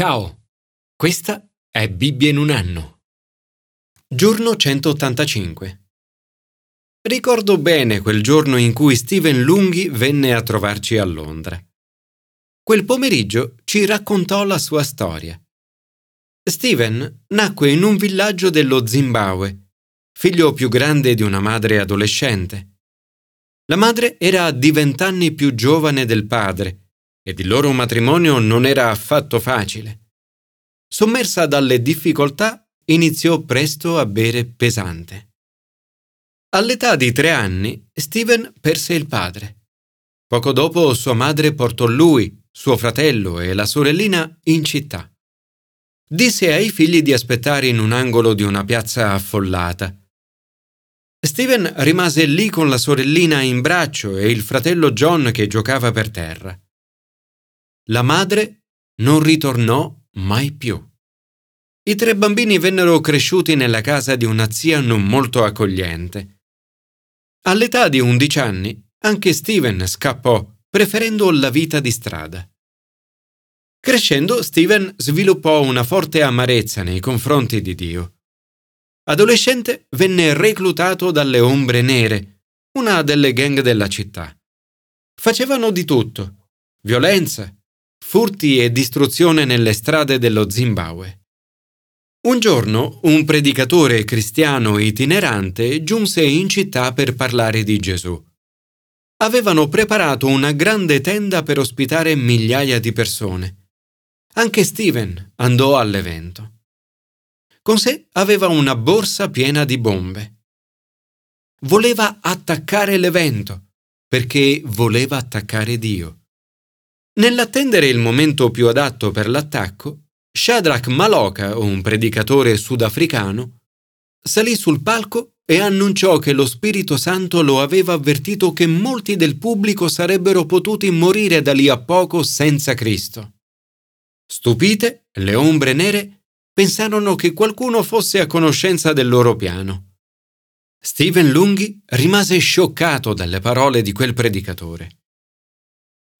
Ciao, questa è Bibbia in un anno. Giorno 185. Ricordo bene quel giorno in cui Steven Lunghi venne a trovarci a Londra. Quel pomeriggio ci raccontò la sua storia. Steven nacque in un villaggio dello Zimbabwe, figlio più grande di una madre adolescente. La madre era di vent'anni più giovane del padre ed il loro matrimonio non era affatto facile. Sommersa dalle difficoltà, iniziò presto a bere pesante. All'età di tre anni, Steven perse il padre. Poco dopo sua madre portò lui, suo fratello e la sorellina in città. Disse ai figli di aspettare in un angolo di una piazza affollata. Steven rimase lì con la sorellina in braccio e il fratello John che giocava per terra. La madre non ritornò mai più. I tre bambini vennero cresciuti nella casa di una zia non molto accogliente. All'età di undici anni anche Steven scappò, preferendo la vita di strada. Crescendo, Steven sviluppò una forte amarezza nei confronti di Dio. Adolescente venne reclutato dalle Ombre Nere, una delle gang della città. Facevano di tutto: violenza, furti e distruzione nelle strade dello Zimbabwe. Un giorno un predicatore cristiano itinerante giunse in città per parlare di Gesù. Avevano preparato una grande tenda per ospitare migliaia di persone. Anche Steven andò all'evento. Con sé aveva una borsa piena di bombe. Voleva attaccare l'evento perché voleva attaccare Dio. Nell'attendere il momento più adatto per l'attacco, Shadrach Maloka, un predicatore sudafricano, salì sul palco e annunciò che lo Spirito Santo lo aveva avvertito che molti del pubblico sarebbero potuti morire da lì a poco senza Cristo. Stupite, le ombre nere pensarono che qualcuno fosse a conoscenza del loro piano. Steven Lunghi rimase scioccato dalle parole di quel predicatore.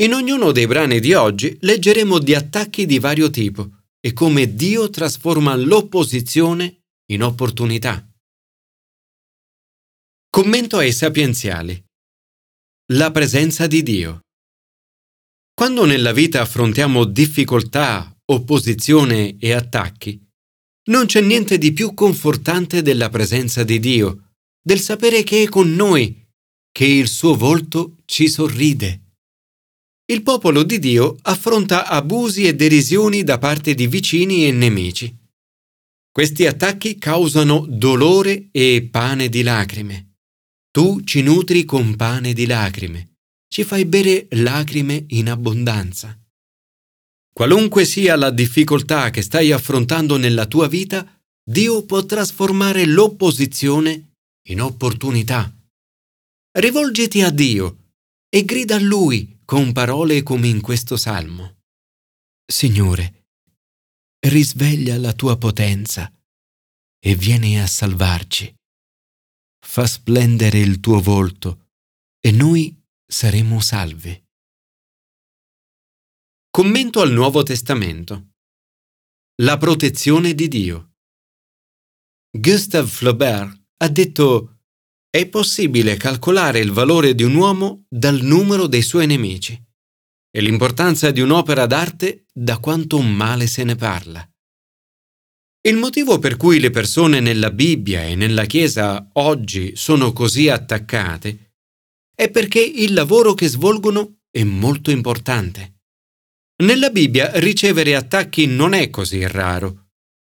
In ognuno dei brani di oggi leggeremo di attacchi di vario tipo e come Dio trasforma l'opposizione in opportunità. Commento ai sapienziali. La presenza di Dio. Quando nella vita affrontiamo difficoltà, opposizione e attacchi, non c'è niente di più confortante della presenza di Dio, del sapere che è con noi, che il suo volto ci sorride il popolo di Dio affronta abusi e derisioni da parte di vicini e nemici. Questi attacchi causano dolore e pane di lacrime. Tu ci nutri con pane di lacrime, ci fai bere lacrime in abbondanza. Qualunque sia la difficoltà che stai affrontando nella tua vita, Dio può trasformare l'opposizione in opportunità. Rivolgiti a Dio e grida a Lui con parole come in questo salmo. Signore, risveglia la tua potenza e vieni a salvarci. Fa splendere il tuo volto e noi saremo salvi. Commento al Nuovo Testamento. La protezione di Dio. Gustave Flaubert ha detto è possibile calcolare il valore di un uomo dal numero dei suoi nemici e l'importanza di un'opera d'arte da quanto male se ne parla. Il motivo per cui le persone nella Bibbia e nella Chiesa oggi sono così attaccate è perché il lavoro che svolgono è molto importante. Nella Bibbia ricevere attacchi non è così raro.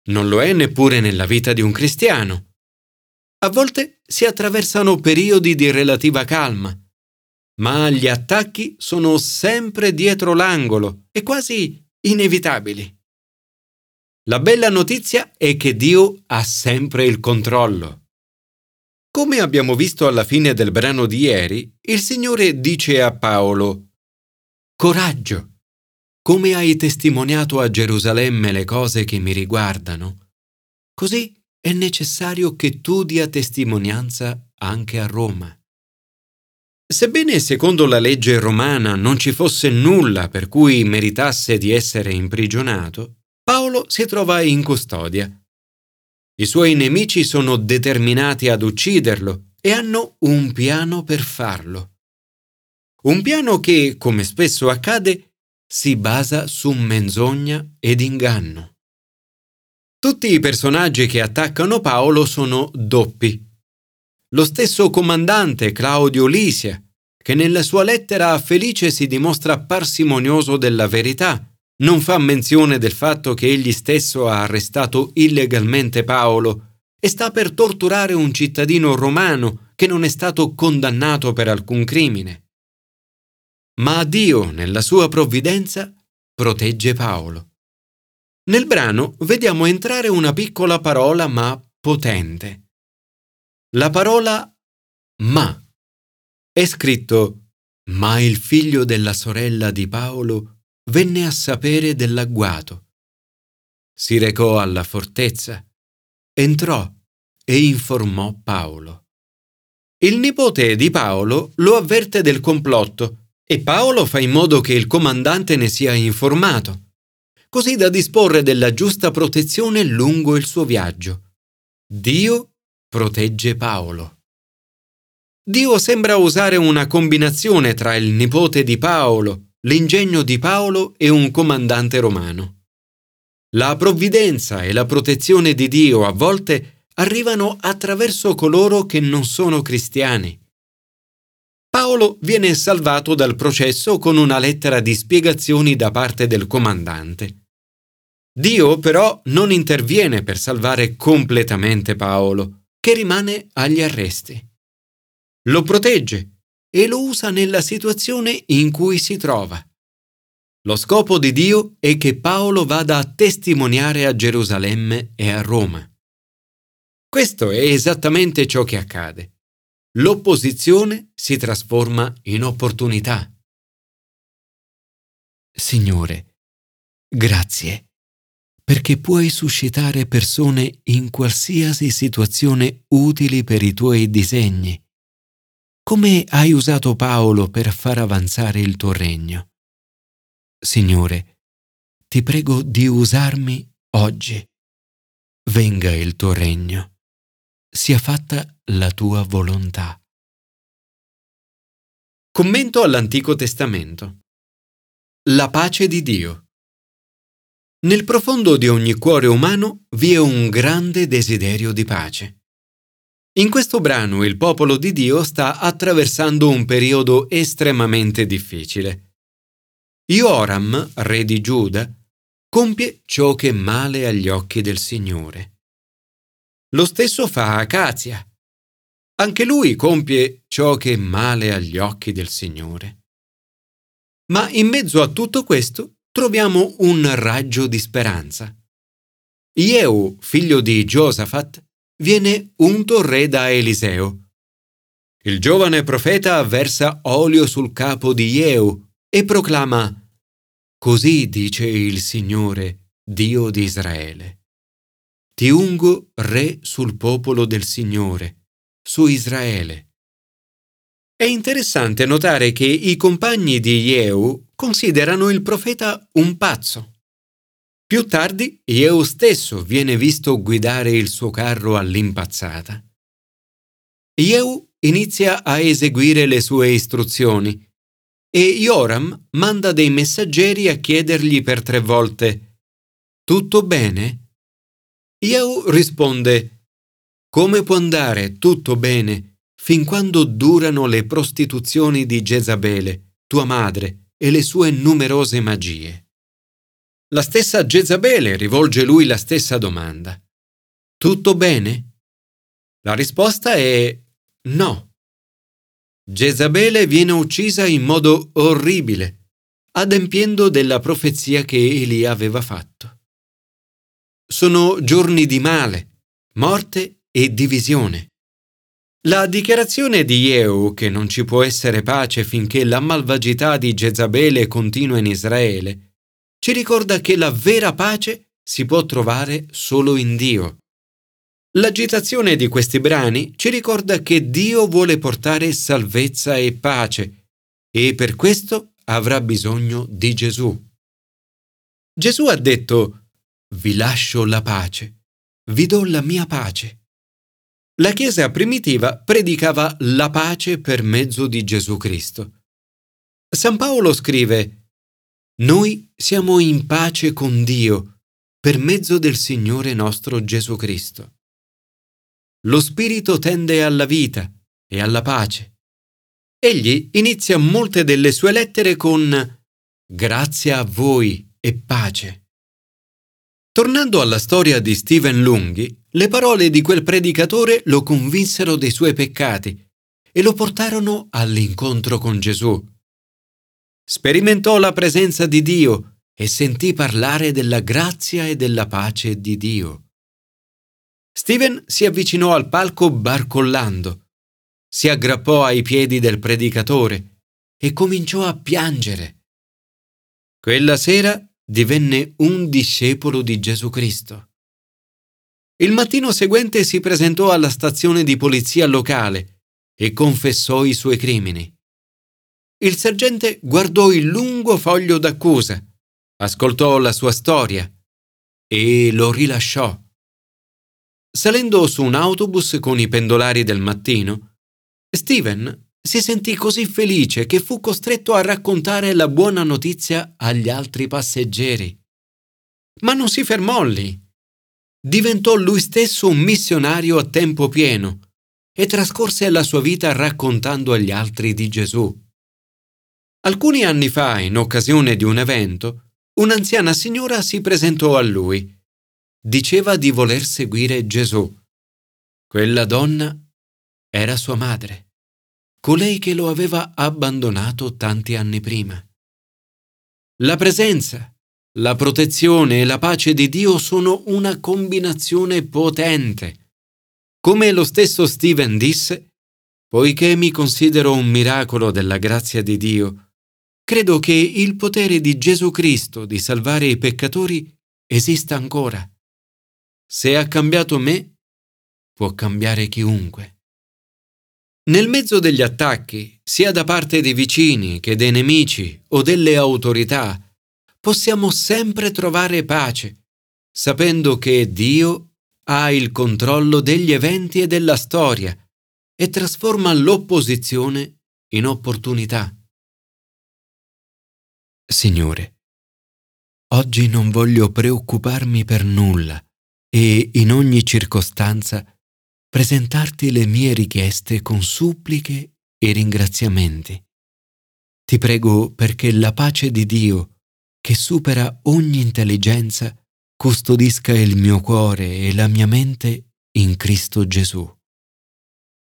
Non lo è neppure nella vita di un cristiano. A volte si attraversano periodi di relativa calma, ma gli attacchi sono sempre dietro l'angolo e quasi inevitabili. La bella notizia è che Dio ha sempre il controllo. Come abbiamo visto alla fine del brano di ieri, il Signore dice a Paolo, Coraggio! Come hai testimoniato a Gerusalemme le cose che mi riguardano, così è necessario che tu dia testimonianza anche a Roma. Sebbene secondo la legge romana non ci fosse nulla per cui meritasse di essere imprigionato, Paolo si trova in custodia. I suoi nemici sono determinati ad ucciderlo e hanno un piano per farlo. Un piano che, come spesso accade, si basa su menzogna ed inganno. Tutti i personaggi che attaccano Paolo sono doppi. Lo stesso comandante Claudio Lisia, che nella sua lettera a Felice si dimostra parsimonioso della verità, non fa menzione del fatto che egli stesso ha arrestato illegalmente Paolo e sta per torturare un cittadino romano che non è stato condannato per alcun crimine. Ma Dio, nella sua provvidenza, protegge Paolo. Nel brano vediamo entrare una piccola parola ma potente. La parola ma. È scritto ma il figlio della sorella di Paolo venne a sapere dell'agguato. Si recò alla fortezza, entrò e informò Paolo. Il nipote di Paolo lo avverte del complotto e Paolo fa in modo che il comandante ne sia informato, così da disporre della giusta protezione lungo il suo viaggio. Dio protegge Paolo. Dio sembra usare una combinazione tra il nipote di Paolo, l'ingegno di Paolo e un comandante romano. La provvidenza e la protezione di Dio a volte arrivano attraverso coloro che non sono cristiani. Paolo viene salvato dal processo con una lettera di spiegazioni da parte del comandante. Dio però non interviene per salvare completamente Paolo, che rimane agli arresti. Lo protegge e lo usa nella situazione in cui si trova. Lo scopo di Dio è che Paolo vada a testimoniare a Gerusalemme e a Roma. Questo è esattamente ciò che accade l'opposizione si trasforma in opportunità. Signore, grazie, perché puoi suscitare persone in qualsiasi situazione utili per i tuoi disegni, come hai usato Paolo per far avanzare il tuo regno. Signore, ti prego di usarmi oggi. Venga il tuo regno sia fatta la tua volontà. Commento all'Antico Testamento. La pace di Dio. Nel profondo di ogni cuore umano vi è un grande desiderio di pace. In questo brano il popolo di Dio sta attraversando un periodo estremamente difficile. Ioram, re di Giuda, compie ciò che è male agli occhi del Signore. Lo stesso fa Acazia. Anche lui compie ciò che è male agli occhi del Signore. Ma in mezzo a tutto questo troviamo un raggio di speranza. Jehu, figlio di Giosafat, viene unto re da Eliseo. Il giovane profeta versa olio sul capo di Jehu e proclama Così dice il Signore, Dio di Israele. Ti ungo re sul popolo del Signore, su Israele. È interessante notare che i compagni di Jehu considerano il profeta un pazzo. Più tardi Jehu stesso viene visto guidare il suo carro all'impazzata. Jehu inizia a eseguire le sue istruzioni e Joram manda dei messaggeri a chiedergli per tre volte Tutto bene? Jehu risponde Come può andare tutto bene fin quando durano le prostituzioni di Jezabele, tua madre, e le sue numerose magie? La stessa Jezabele rivolge lui la stessa domanda. Tutto bene? La risposta è no. Jezabele viene uccisa in modo orribile, adempiendo della profezia che Eli aveva fatto. Sono giorni di male, morte e divisione. La dichiarazione di Jehu che non ci può essere pace finché la malvagità di Jezabele continua in Israele ci ricorda che la vera pace si può trovare solo in Dio. L'agitazione di questi brani ci ricorda che Dio vuole portare salvezza e pace e per questo avrà bisogno di Gesù. Gesù ha detto vi lascio la pace, vi do la mia pace. La Chiesa primitiva predicava la pace per mezzo di Gesù Cristo. San Paolo scrive, Noi siamo in pace con Dio per mezzo del Signore nostro Gesù Cristo. Lo Spirito tende alla vita e alla pace. Egli inizia molte delle sue lettere con Grazia a voi e pace. Tornando alla storia di Stephen Lunghi, le parole di quel predicatore lo convinsero dei suoi peccati e lo portarono all'incontro con Gesù. Sperimentò la presenza di Dio e sentì parlare della grazia e della pace di Dio. Steven si avvicinò al palco barcollando, si aggrappò ai piedi del predicatore e cominciò a piangere. Quella sera divenne un discepolo di Gesù Cristo. Il mattino seguente si presentò alla stazione di polizia locale e confessò i suoi crimini. Il sergente guardò il lungo foglio d'accusa, ascoltò la sua storia e lo rilasciò. Salendo su un autobus con i pendolari del mattino, Steven si sentì così felice che fu costretto a raccontare la buona notizia agli altri passeggeri. Ma non si fermò lì. Diventò lui stesso un missionario a tempo pieno e trascorse la sua vita raccontando agli altri di Gesù. Alcuni anni fa, in occasione di un evento, un'anziana signora si presentò a lui. Diceva di voler seguire Gesù. Quella donna era sua madre colei che lo aveva abbandonato tanti anni prima. La presenza, la protezione e la pace di Dio sono una combinazione potente. Come lo stesso Stephen disse, poiché mi considero un miracolo della grazia di Dio, credo che il potere di Gesù Cristo di salvare i peccatori esista ancora. Se ha cambiato me, può cambiare chiunque. Nel mezzo degli attacchi, sia da parte dei vicini che dei nemici o delle autorità, possiamo sempre trovare pace, sapendo che Dio ha il controllo degli eventi e della storia e trasforma l'opposizione in opportunità. Signore, oggi non voglio preoccuparmi per nulla e in ogni circostanza presentarti le mie richieste con suppliche e ringraziamenti. Ti prego perché la pace di Dio, che supera ogni intelligenza, custodisca il mio cuore e la mia mente in Cristo Gesù.